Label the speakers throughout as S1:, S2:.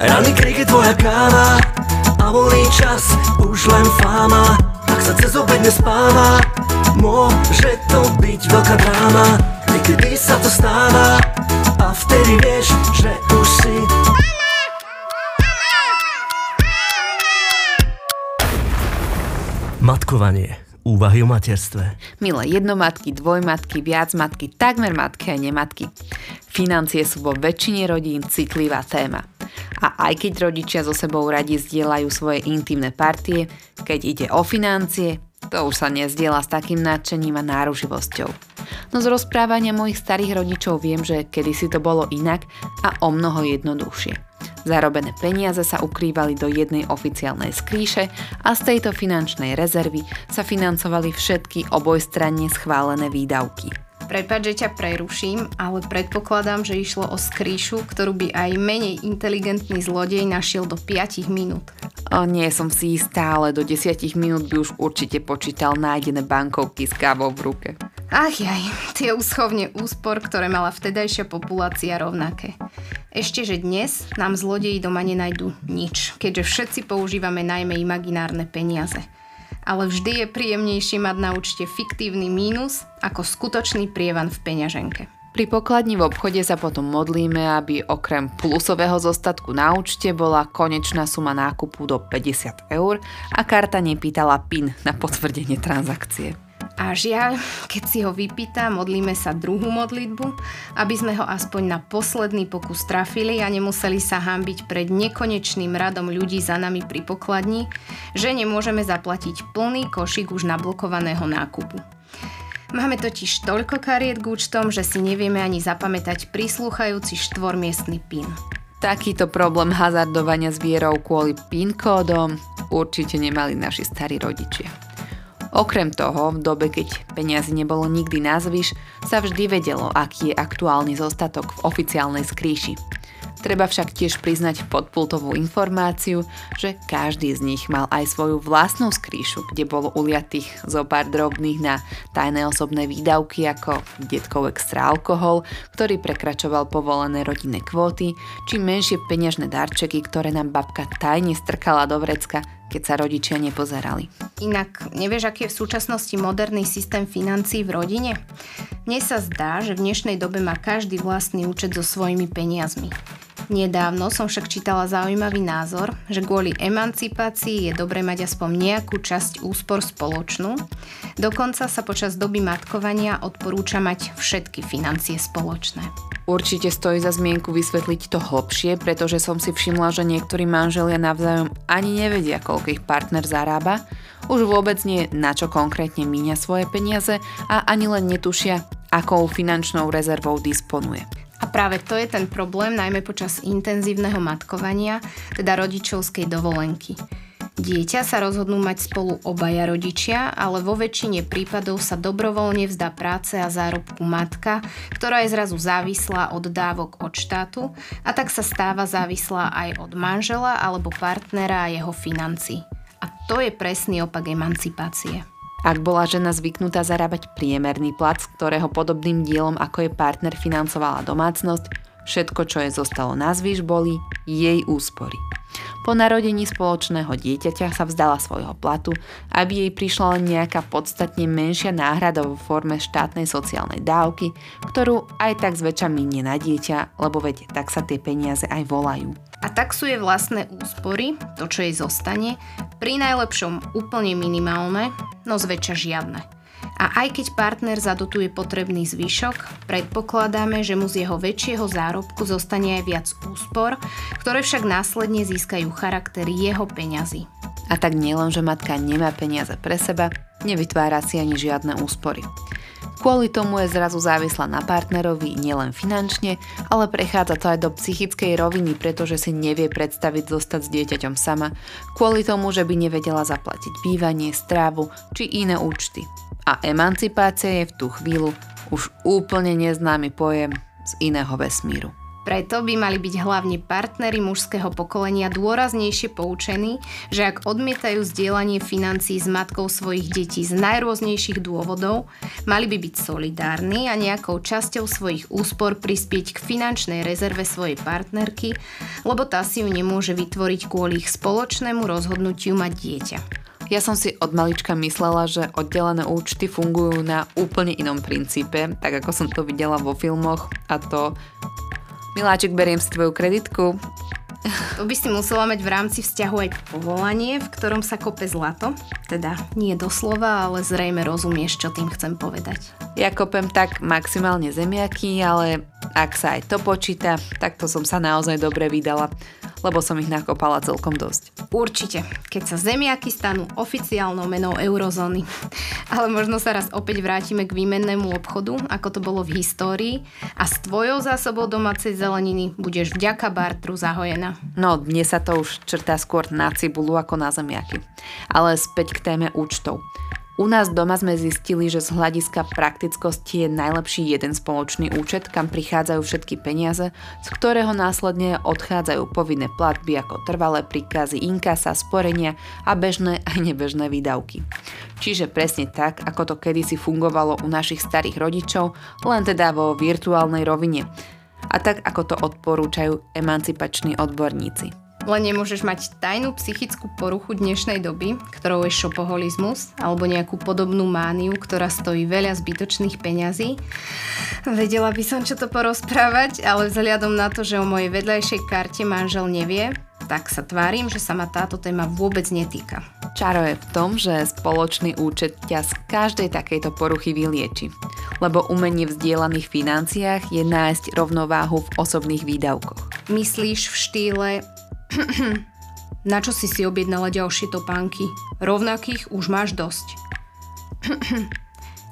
S1: Rany krik je tvoja káva A voľný čas už len fáma Ak sa cez obed nespáva Môže to byť veľká dráma Niekedy sa to stáva A vtedy vieš, že už si Matkovanie. Úvahy o materstve.
S2: Milé jednomatky, dvojmatky, viacmatky, takmer matky a nematky. Financie sú vo väčšine rodín citlivá téma. A aj keď rodičia so sebou radi zdieľajú svoje intimné partie, keď ide o financie, to už sa nezdiela s takým nadšením a náruživosťou. No z rozprávania mojich starých rodičov viem, že kedysi to bolo inak a o mnoho jednoduchšie. Zarobené peniaze sa ukrývali do jednej oficiálnej skríše a z tejto finančnej rezervy sa financovali všetky obojstranne schválené výdavky.
S3: Prepač, že ťa preruším, ale predpokladám, že išlo o skríšu, ktorú by aj menej inteligentný zlodej našiel do 5 minút.
S2: O, nie som si istá, ale do 10 minút by už určite počítal nájdené bankovky s kávou v ruke.
S3: Ach jaj, tie úschovne úspor, ktoré mala vtedajšia populácia rovnaké. Ešte, že dnes nám zlodeji doma nenajdu nič, keďže všetci používame najmä imaginárne peniaze. Ale vždy je príjemnejšie mať na účte fiktívny mínus ako skutočný prievan v peňaženke.
S2: Pri pokladni v obchode sa potom modlíme, aby okrem plusového zostatku na účte bola konečná suma nákupu do 50 eur a karta nepýtala PIN na potvrdenie transakcie.
S3: A žiaľ, keď si ho vypýta, modlíme sa druhú modlitbu, aby sme ho aspoň na posledný pokus trafili a nemuseli sa hambiť pred nekonečným radom ľudí za nami pri pokladni, že nemôžeme zaplatiť plný košík už nablokovaného nákupu. Máme totiž toľko kariet k účtom, že si nevieme ani zapamätať prislúchajúci štvormiestný PIN.
S2: Takýto problém hazardovania s vierou kvôli PIN kódom určite nemali naši starí rodičia. Okrem toho, v dobe, keď peniazy nebolo nikdy nazvyš, sa vždy vedelo, aký je aktuálny zostatok v oficiálnej skríši. Treba však tiež priznať podpultovú informáciu, že každý z nich mal aj svoju vlastnú skríšu, kde bolo uliatých zo pár drobných na tajné osobné výdavky ako detkov extra alkohol, ktorý prekračoval povolené rodinné kvóty, či menšie peňažné darčeky, ktoré nám babka tajne strkala do vrecka, keď sa rodičia nepozerali.
S3: Inak nevieš, aký je v súčasnosti moderný systém financií v rodine? Mne sa zdá, že v dnešnej dobe má každý vlastný účet so svojimi peniazmi. Nedávno som však čítala zaujímavý názor, že kvôli emancipácii je dobre mať aspoň nejakú časť úspor spoločnú. Dokonca sa počas doby matkovania odporúča mať všetky financie spoločné.
S2: Určite stojí za zmienku vysvetliť to hlbšie, pretože som si všimla, že niektorí manželia navzájom ani nevedia, koľko ich partner zarába, už vôbec nie na čo konkrétne míňa svoje peniaze a ani len netušia, akou finančnou rezervou disponuje.
S3: A práve to je ten problém, najmä počas intenzívneho matkovania, teda rodičovskej dovolenky. Dieťa sa rozhodnú mať spolu obaja rodičia, ale vo väčšine prípadov sa dobrovoľne vzdá práce a zárobku matka, ktorá je zrazu závislá od dávok od štátu a tak sa stáva závislá aj od manžela alebo partnera a jeho financí. A to je presný opak emancipácie.
S2: Ak bola žena zvyknutá zarábať priemerný plat, z ktorého podobným dielom ako je partner financovala domácnosť, všetko, čo jej zostalo na zvyš, boli jej úspory. Po narodení spoločného dieťaťa sa vzdala svojho platu, aby jej prišla len nejaká podstatne menšia náhrada vo forme štátnej sociálnej dávky, ktorú aj tak zväčša minie na dieťa, lebo veď tak sa tie peniaze aj volajú
S3: a taxuje vlastné úspory, to čo jej zostane, pri najlepšom úplne minimálne, no zväčša žiadne. A aj keď partner zadotuje potrebný zvyšok, predpokladáme, že mu z jeho väčšieho zárobku zostane aj viac úspor, ktoré však následne získajú charakter jeho peňazí.
S2: A tak nielen, že matka nemá peniaze pre seba, nevytvára si ani žiadne úspory. Kvôli tomu je zrazu závislá na partnerovi nielen finančne, ale prechádza to aj do psychickej roviny, pretože si nevie predstaviť zostať s dieťaťom sama, kvôli tomu, že by nevedela zaplatiť bývanie, strávu či iné účty. A emancipácia je v tú chvíľu už úplne neznámy pojem z iného vesmíru.
S3: Preto by mali byť hlavne partnery mužského pokolenia dôraznejšie poučení, že ak odmietajú zdieľanie financií s matkou svojich detí z najrôznejších dôvodov, mali by byť solidárni a nejakou časťou svojich úspor prispieť k finančnej rezerve svojej partnerky, lebo tá si ju nemôže vytvoriť kvôli ich spoločnému rozhodnutiu mať dieťa.
S2: Ja som si od malička myslela, že oddelené účty fungujú na úplne inom princípe, tak ako som to videla vo filmoch a to Miláček, beriem si tvoju kreditku.
S3: To by si musela mať v rámci vzťahu aj povolanie, v ktorom sa kope zlato. Teda nie doslova, ale zrejme rozumieš, čo tým chcem povedať.
S2: Ja kopem tak maximálne zemiaky, ale ak sa aj to počíta, tak to som sa naozaj dobre vydala lebo som ich nakopala celkom dosť.
S3: Určite, keď sa zemiaky stanú oficiálnou menou eurozóny. Ale možno sa raz opäť vrátime k výmennému obchodu, ako to bolo v histórii a s tvojou zásobou domácej zeleniny budeš vďaka bartru zahojená.
S2: No, dnes sa to už črtá skôr na cibulu ako na zemiaky. Ale späť k téme účtov. U nás doma sme zistili, že z hľadiska praktickosti je najlepší jeden spoločný účet, kam prichádzajú všetky peniaze, z ktorého následne odchádzajú povinné platby ako trvalé príkazy, inkasa, sporenia a bežné aj nebežné výdavky. Čiže presne tak, ako to kedysi fungovalo u našich starých rodičov, len teda vo virtuálnej rovine. A tak, ako to odporúčajú emancipační odborníci.
S3: Len nemôžeš mať tajnú psychickú poruchu dnešnej doby, ktorou je šopoholizmus, alebo nejakú podobnú mániu, ktorá stojí veľa zbytočných peňazí. Vedela by som, čo to porozprávať, ale vzhľadom na to, že o mojej vedľajšej karte manžel nevie, tak sa tvárim, že sa ma táto téma vôbec netýka.
S2: Čaro je v tom, že spoločný účet ťa z každej takejto poruchy vylieči. Lebo umenie v zdieľaných financiách je nájsť rovnováhu v osobných výdavkoch.
S3: Myslíš v štýle na čo si si objednala ďalšie topánky? Rovnakých už máš dosť.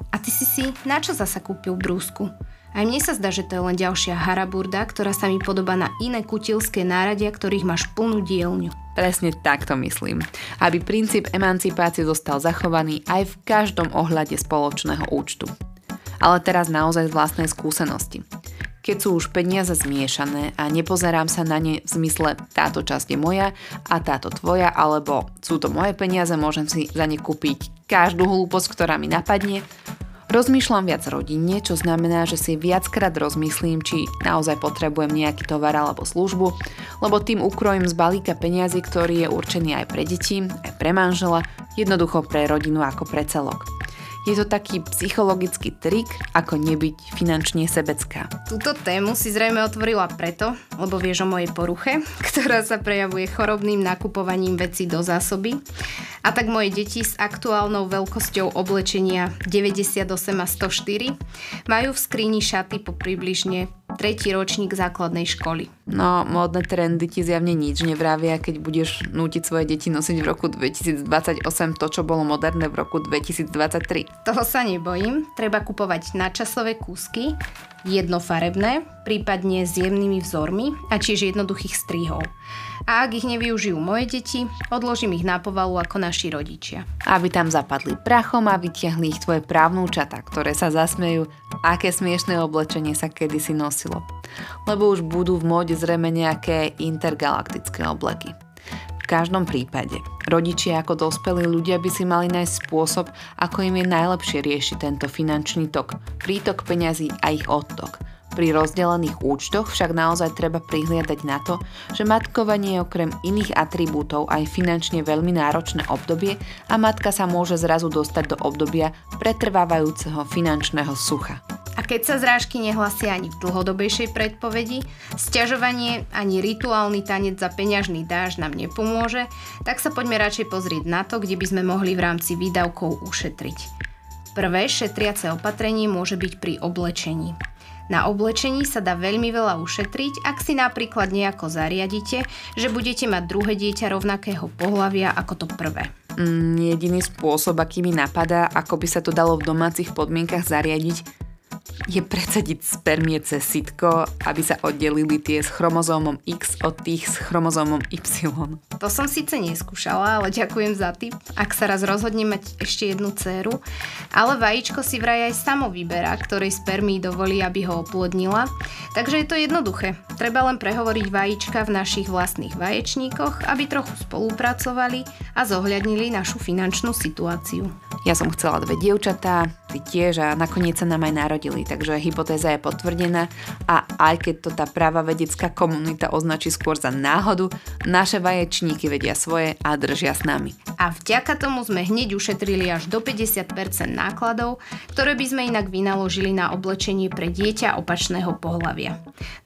S3: A ty si si na čo zasa kúpil brúsku? Aj mne sa zdá, že to je len ďalšia haraburda, ktorá sa mi podobá na iné kutilské náradia, ktorých máš plnú dielňu.
S2: Presne tak to myslím. Aby princíp emancipácie zostal zachovaný aj v každom ohľade spoločného účtu. Ale teraz naozaj z vlastnej skúsenosti keď sú už peniaze zmiešané a nepozerám sa na ne v zmysle táto časť je moja a táto tvoja, alebo sú to moje peniaze, môžem si za ne kúpiť každú hlúposť, ktorá mi napadne, Rozmýšľam viac rodinne, čo znamená, že si viackrát rozmyslím, či naozaj potrebujem nejaký tovar alebo službu, lebo tým ukrojím z balíka peniazy, ktorý je určený aj pre deti, aj pre manžela, jednoducho pre rodinu ako pre celok. Je to taký psychologický trik, ako nebyť finančne sebecká.
S3: Túto tému si zrejme otvorila preto, lebo vieš o mojej poruche, ktorá sa prejavuje chorobným nakupovaním vecí do zásoby. A tak moje deti s aktuálnou veľkosťou oblečenia 98 a 104 majú v skrini šaty po približne tretí ročník základnej školy.
S2: No, módne trendy ti zjavne nič nevravia, keď budeš nútiť svoje deti nosiť v roku 2028 to, čo bolo moderné v roku 2023.
S3: Toho sa nebojím. Treba kupovať nadčasové kúsky, jednofarebné, prípadne s jemnými vzormi a tiež jednoduchých strihov. A ak ich nevyužijú moje deti, odložím ich na povalu ako naši rodičia.
S2: Aby tam zapadli prachom a vytiahli ich tvoje právnúčata, ktoré sa zasmejú, aké smiešné oblečenie sa kedysi nosilo. Lebo už budú v móde zrejme nejaké intergalaktické obleky. V každom prípade, rodičia ako dospelí ľudia by si mali nájsť spôsob, ako im je najlepšie riešiť tento finančný tok, prítok peňazí a ich odtok – pri rozdelených účtoch však naozaj treba prihliadať na to, že matkovanie je okrem iných atribútov aj finančne veľmi náročné obdobie a matka sa môže zrazu dostať do obdobia pretrvávajúceho finančného sucha.
S3: A keď sa zrážky nehlasia ani v dlhodobejšej predpovedi, sťažovanie ani rituálny tanec za peňažný dáž nám nepomôže, tak sa poďme radšej pozrieť na to, kde by sme mohli v rámci výdavkov ušetriť. Prvé šetriace opatrenie môže byť pri oblečení. Na oblečení sa dá veľmi veľa ušetriť, ak si napríklad nejako zariadite, že budete mať druhé dieťa rovnakého pohľavia ako to prvé.
S2: Mm, jediný spôsob, aký mi napadá, ako by sa to dalo v domácich podmienkach zariadiť, je predsadiť spermie cez sitko, aby sa oddelili tie s chromozómom X od tých s chromozómom Y.
S3: To som síce neskúšala, ale ďakujem za tip, ak sa raz rozhodne mať ešte jednu dceru. Ale vajíčko si vraj aj samo vyberá, ktorej spermii dovolí, aby ho oplodnila. Takže je to jednoduché. Treba len prehovoriť vajíčka v našich vlastných vaječníkoch, aby trochu spolupracovali a zohľadnili našu finančnú situáciu.
S2: Ja som chcela dve dievčatá, ty tiež a nakoniec sa nám aj narodili, takže hypotéza je potvrdená a aj keď to tá práva vedecká komunita označí skôr za náhodu, naše vaječníky vedia svoje a držia s nami.
S3: A vďaka tomu sme hneď ušetrili až do 50% nákladov, ktoré by sme inak vynaložili na oblečenie pre dieťa opačného pohľavia.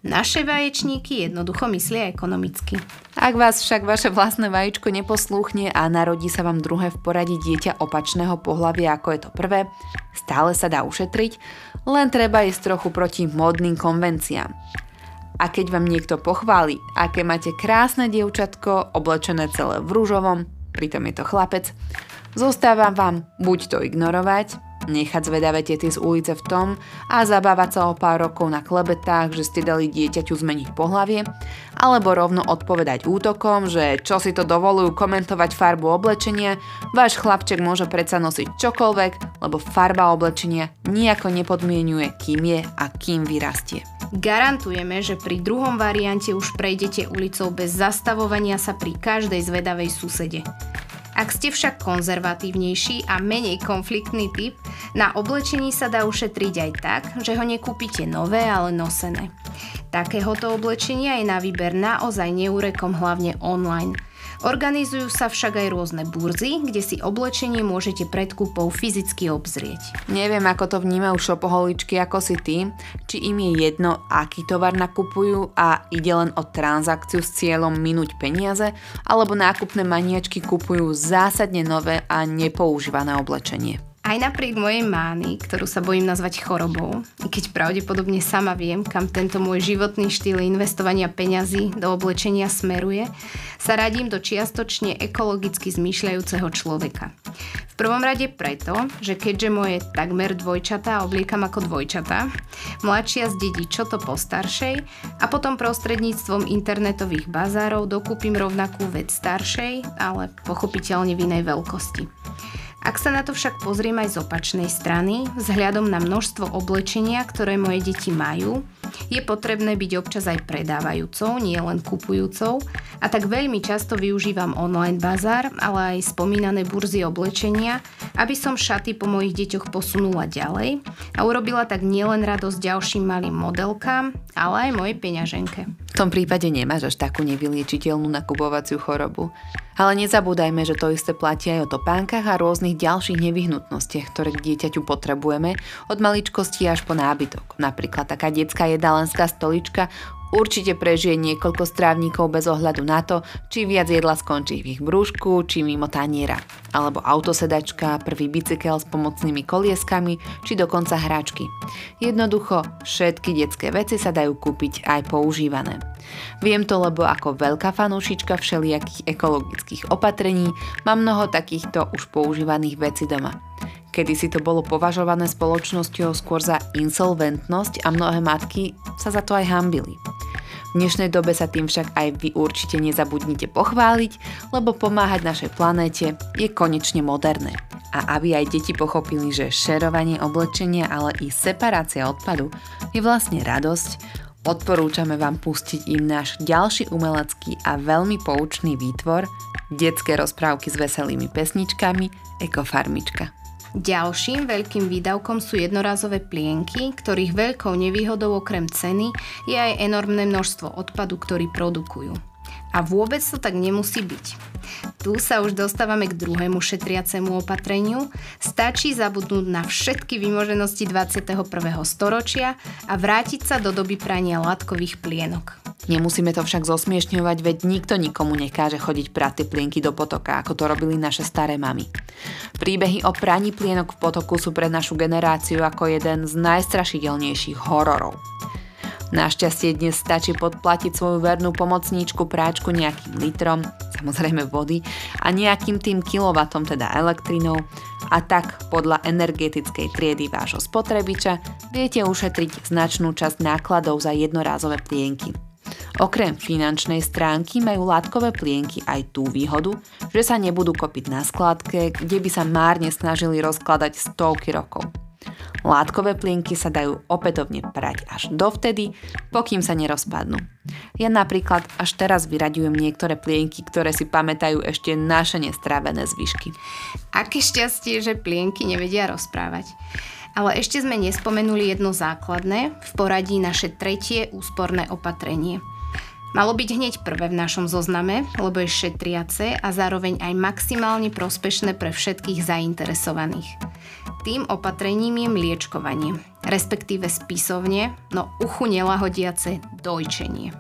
S3: Naše vaječníky jednoducho myslia ekonomicky.
S2: Ak vás však vaše vlastné vajíčko neposlúchne a narodí sa vám druhé v poradí dieťa opačného pohľavia ako je to prvé, stále sa dá ušetriť, len treba ísť trochu proti módnym konvenciám. A keď vám niekto pochváli, aké máte krásne dievčatko, oblečené celé v rúžovom, pritom je to chlapec, zostáva vám buď to ignorovať, nechať zvedavé tety z ulice v tom a zabávať sa o pár rokov na klebetách, že ste dali dieťaťu zmeniť pohlavie, alebo rovno odpovedať útokom, že čo si to dovolujú komentovať farbu oblečenia, váš chlapček môže predsa nosiť čokoľvek, lebo farba oblečenia nejako nepodmienuje, kým je a kým vyrastie.
S3: Garantujeme, že pri druhom variante už prejdete ulicou bez zastavovania sa pri každej zvedavej susede. Ak ste však konzervatívnejší a menej konfliktný typ, na oblečení sa dá ušetriť aj tak, že ho nekúpite nové, ale nosené. Takéhoto oblečenia je na výber naozaj neúrekom hlavne online – Organizujú sa však aj rôzne burzy, kde si oblečenie môžete pred kúpou fyzicky obzrieť.
S2: Neviem, ako to vnímajú šopoholičky ako si ty, či im je jedno, aký tovar nakupujú a ide len o transakciu s cieľom minúť peniaze, alebo nákupné maniačky kupujú zásadne nové a nepoužívané oblečenie.
S3: Aj napriek mojej mány, ktorú sa bojím nazvať chorobou, keď pravdepodobne sama viem, kam tento môj životný štýl investovania peňazí do oblečenia smeruje, sa radím do čiastočne ekologicky zmýšľajúceho človeka. V prvom rade preto, že keďže moje takmer dvojčatá obliekam ako dvojčatá, mladšia zdedí čo to po staršej a potom prostredníctvom internetových bazárov dokúpim rovnakú vec staršej, ale pochopiteľne v inej veľkosti. Ak sa na to však pozriem aj z opačnej strany, vzhľadom na množstvo oblečenia, ktoré moje deti majú, je potrebné byť občas aj predávajúcou, nie len kupujúcou a tak veľmi často využívam online bazár, ale aj spomínané burzy oblečenia, aby som šaty po mojich deťoch posunula ďalej a urobila tak nielen radosť ďalším malým modelkám, ale aj mojej peňaženke.
S2: V tom prípade nemáš až takú nevyliečiteľnú nakupovaciu chorobu. Ale nezabúdajme, že to isté platí aj o topánkach a rôznych ďalších nevyhnutnostiach, ktoré k dieťaťu potrebujeme, od maličkosti až po nábytok. Napríklad taká detská jedálenská stolička určite prežije niekoľko strávnikov bez ohľadu na to, či viac jedla skončí v ich brúšku, či mimo taniera. Alebo autosedačka, prvý bicykel s pomocnými kolieskami, či dokonca hráčky. Jednoducho, všetky detské veci sa dajú kúpiť aj používané. Viem to, lebo ako veľká fanúšička všelijakých ekologických opatrení mám mnoho takýchto už používaných vecí doma. Kedy si to bolo považované spoločnosťou skôr za insolventnosť a mnohé matky sa za to aj hambili. V dnešnej dobe sa tým však aj vy určite nezabudnite pochváliť, lebo pomáhať našej planéte je konečne moderné. A aby aj deti pochopili, že šerovanie oblečenia, ale i separácia odpadu je vlastne radosť, odporúčame vám pustiť im náš ďalší umelecký a veľmi poučný výtvor, detské rozprávky s veselými pesničkami Ekofarmička.
S3: Ďalším veľkým výdavkom sú jednorazové plienky, ktorých veľkou nevýhodou okrem ceny je aj enormné množstvo odpadu, ktorý produkujú. A vôbec to tak nemusí byť. Tu sa už dostávame k druhému šetriacemu opatreniu. Stačí zabudnúť na všetky vymoženosti 21. storočia a vrátiť sa do doby prania látkových plienok.
S2: Nemusíme to však zosmiešňovať, veď nikto nikomu nekáže chodiť prať plienky do potoka, ako to robili naše staré mamy. Príbehy o praní plienok v potoku sú pre našu generáciu ako jeden z najstrašidelnejších hororov. Našťastie dnes stačí podplatiť svoju vernú pomocníčku práčku nejakým litrom, samozrejme vody, a nejakým tým kilovatom, teda elektrinou a tak podľa energetickej triedy vášho spotrebiča viete ušetriť značnú časť nákladov za jednorázové plienky. Okrem finančnej stránky majú látkové plienky aj tú výhodu, že sa nebudú kopiť na skladke, kde by sa márne snažili rozkladať stovky rokov. Látkové plienky sa dajú opätovne prať až dovtedy, pokým sa nerozpadnú. Ja napríklad až teraz vyraďujem niektoré plienky, ktoré si pamätajú ešte naše nestrávené zvyšky.
S3: Aké šťastie, že plienky nevedia rozprávať. Ale ešte sme nespomenuli jedno základné, v poradí naše tretie úsporné opatrenie. Malo byť hneď prvé v našom zozname, lebo je šetriace a zároveň aj maximálne prospešné pre všetkých zainteresovaných. Tým opatrením je mliečkovanie, respektíve spisovne, no uchu nelahodiace dojčenie.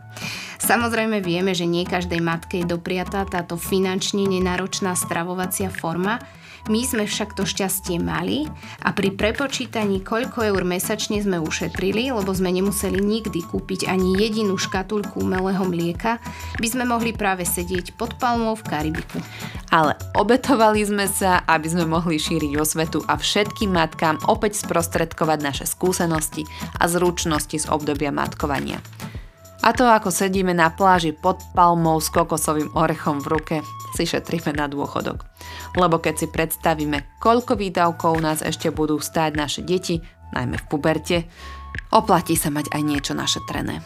S3: Samozrejme vieme, že nie každej matke je dopriatá táto finančne nenáročná stravovacia forma, my sme však to šťastie mali a pri prepočítaní, koľko eur mesačne sme ušetrili, lebo sme nemuseli nikdy kúpiť ani jedinú škatulku umelého mlieka, by sme mohli práve sedieť pod palmou v Karibiku.
S2: Ale obetovali sme sa, aby sme mohli šíriť osvetu a všetkým matkám opäť sprostredkovať naše skúsenosti a zručnosti z obdobia matkovania. A to ako sedíme na pláži pod palmou s kokosovým orechom v ruke, si šetríme na dôchodok. Lebo keď si predstavíme, koľko výdavkov nás ešte budú stáť naše deti, najmä v puberte, oplatí sa mať aj niečo našetrené.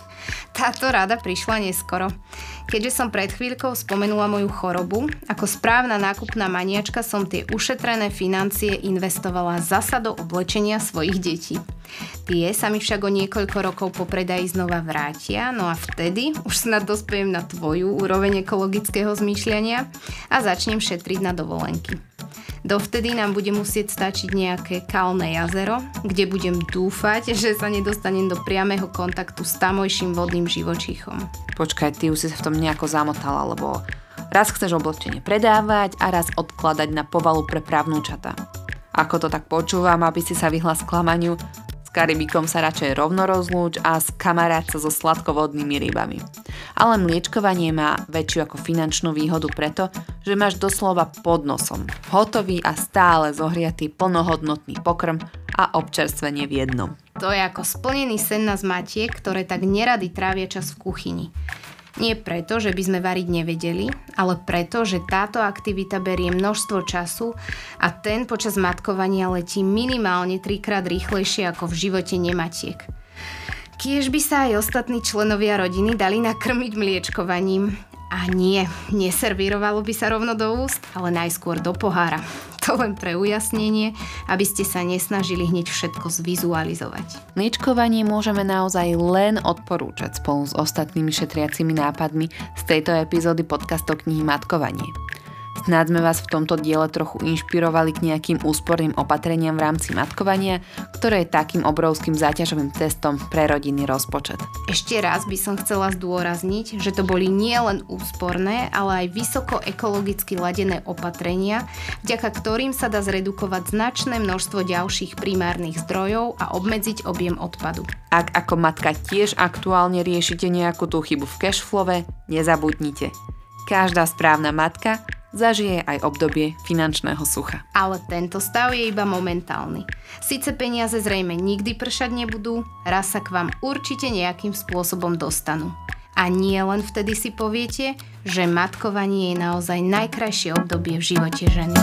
S3: Táto rada prišla neskoro. Keďže som pred chvíľkou spomenula moju chorobu, ako správna nákupná maniačka som tie ušetrené financie investovala zasa do oblečenia svojich detí. Tie sa mi však o niekoľko rokov po predaji znova vrátia, no a vtedy už snad dospejem na tvoju úroveň ekologického zmýšľania a začnem šetriť na dovolenky. Dovtedy nám bude musieť stačiť nejaké kalné jazero, kde budem dúfať, že sa nedostanem do priamého kontaktu s tamojším vodným živočíchom.
S2: Počkaj, ty už si sa v tom nejako zamotala, lebo raz chceš oblečenie predávať a raz odkladať na povalu pre právnúčata. Ako to tak počúvam, aby si sa vyhla sklamaniu, Karibikom sa radšej rovno rozlúč a kamarát sa so sladkovodnými rybami. Ale mliečkovanie má väčšiu ako finančnú výhodu preto, že máš doslova pod nosom hotový a stále zohriatý plnohodnotný pokrm a občerstvenie v jednom.
S3: To je ako splnený sen na matiek, ktoré tak nerady trávia čas v kuchyni. Nie preto, že by sme variť nevedeli, ale preto, že táto aktivita berie množstvo času a ten počas matkovania letí minimálne trikrát rýchlejšie ako v živote nematiek. Kiež by sa aj ostatní členovia rodiny dali nakrmiť mliečkovaním. A nie, neservírovalo by sa rovno do úst, ale najskôr do pohára. To len pre ujasnenie, aby ste sa nesnažili hneď všetko zvizualizovať.
S2: Mliečkovanie môžeme naozaj len odporúčať spolu s ostatnými šetriacimi nápadmi z tejto epizódy podcastov knihy Matkovanie. Snáď sme vás v tomto diele trochu inšpirovali k nejakým úsporným opatreniam v rámci matkovania, ktoré je takým obrovským záťažovým testom pre rodinný rozpočet.
S3: Ešte raz by som chcela zdôrazniť, že to boli nielen úsporné, ale aj vysoko ekologicky ladené opatrenia, vďaka ktorým sa dá zredukovať značné množstvo ďalších primárnych zdrojov a obmedziť objem odpadu.
S2: Ak ako matka tiež aktuálne riešite nejakú tú chybu v cashflowe, nezabudnite. Každá správna matka zažije aj obdobie finančného sucha.
S3: Ale tento stav je iba momentálny. Sice peniaze zrejme nikdy pršať nebudú, raz sa k vám určite nejakým spôsobom dostanú. A nie len vtedy si poviete, že matkovanie je naozaj najkrajšie obdobie v živote ženy.